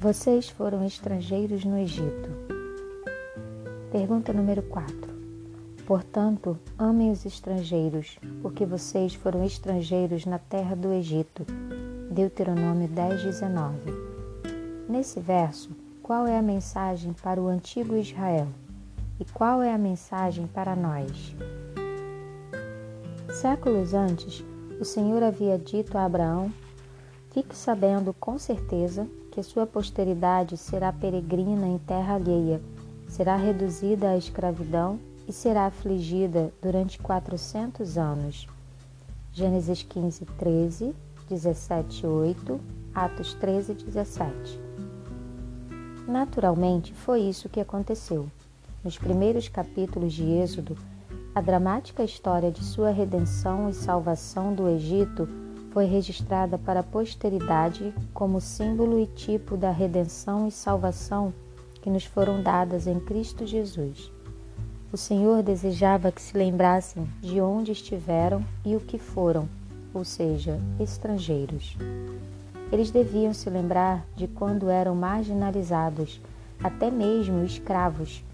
Vocês foram estrangeiros no Egito. Pergunta número 4. Portanto, amem os estrangeiros, porque vocês foram estrangeiros na terra do Egito. Deuteronômio 10, 19. Nesse verso, qual é a mensagem para o antigo Israel? E qual é a mensagem para nós? Séculos antes, o Senhor havia dito a Abraão: Fique sabendo com certeza que sua posteridade será peregrina em terra alheia, será reduzida à escravidão e será afligida durante quatrocentos anos. Gênesis 15, 13, 17, 8, Atos 13, 17. Naturalmente, foi isso que aconteceu. Nos primeiros capítulos de Êxodo, a dramática história de sua redenção e salvação do Egito foi registrada para a posteridade como símbolo e tipo da redenção e salvação que nos foram dadas em Cristo Jesus. O Senhor desejava que se lembrassem de onde estiveram e o que foram, ou seja, estrangeiros. Eles deviam se lembrar de quando eram marginalizados, até mesmo escravos,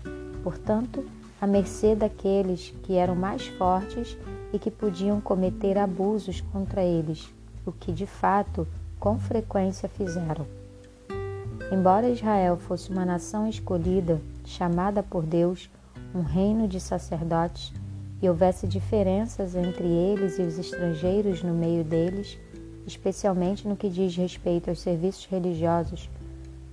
portanto, à mercê daqueles que eram mais fortes e que podiam cometer abusos contra eles, o que de fato com frequência fizeram. Embora Israel fosse uma nação escolhida, chamada por Deus, um reino de sacerdotes, e houvesse diferenças entre eles e os estrangeiros no meio deles, especialmente no que diz respeito aos serviços religiosos,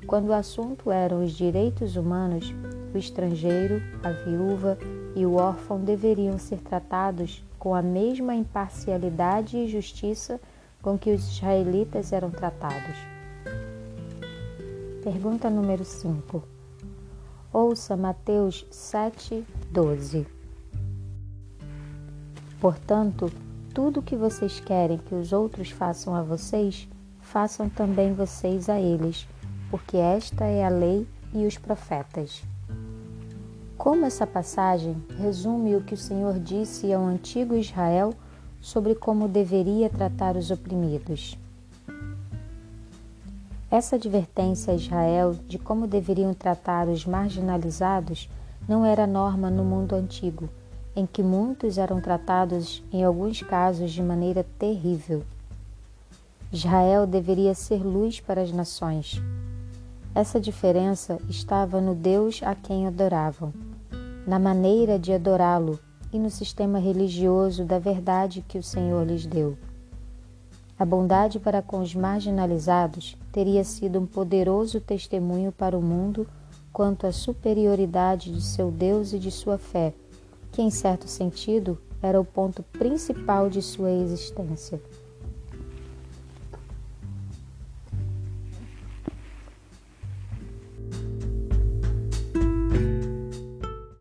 quando o assunto eram os direitos humanos, o estrangeiro, a viúva e o órfão deveriam ser tratados com a mesma imparcialidade e justiça com que os israelitas eram tratados. Pergunta número 5. Ouça Mateus 7, 12. Portanto, tudo o que vocês querem que os outros façam a vocês, façam também vocês a eles, porque esta é a lei e os profetas. Como essa passagem resume o que o Senhor disse ao antigo Israel sobre como deveria tratar os oprimidos. Essa advertência a Israel de como deveriam tratar os marginalizados não era norma no mundo antigo, em que muitos eram tratados, em alguns casos, de maneira terrível. Israel deveria ser luz para as nações. Essa diferença estava no Deus a quem adoravam na maneira de adorá-lo e no sistema religioso da verdade que o Senhor lhes deu. A bondade para com os marginalizados teria sido um poderoso testemunho para o mundo quanto à superioridade de seu Deus e de sua fé, que, em certo sentido, era o ponto principal de sua existência.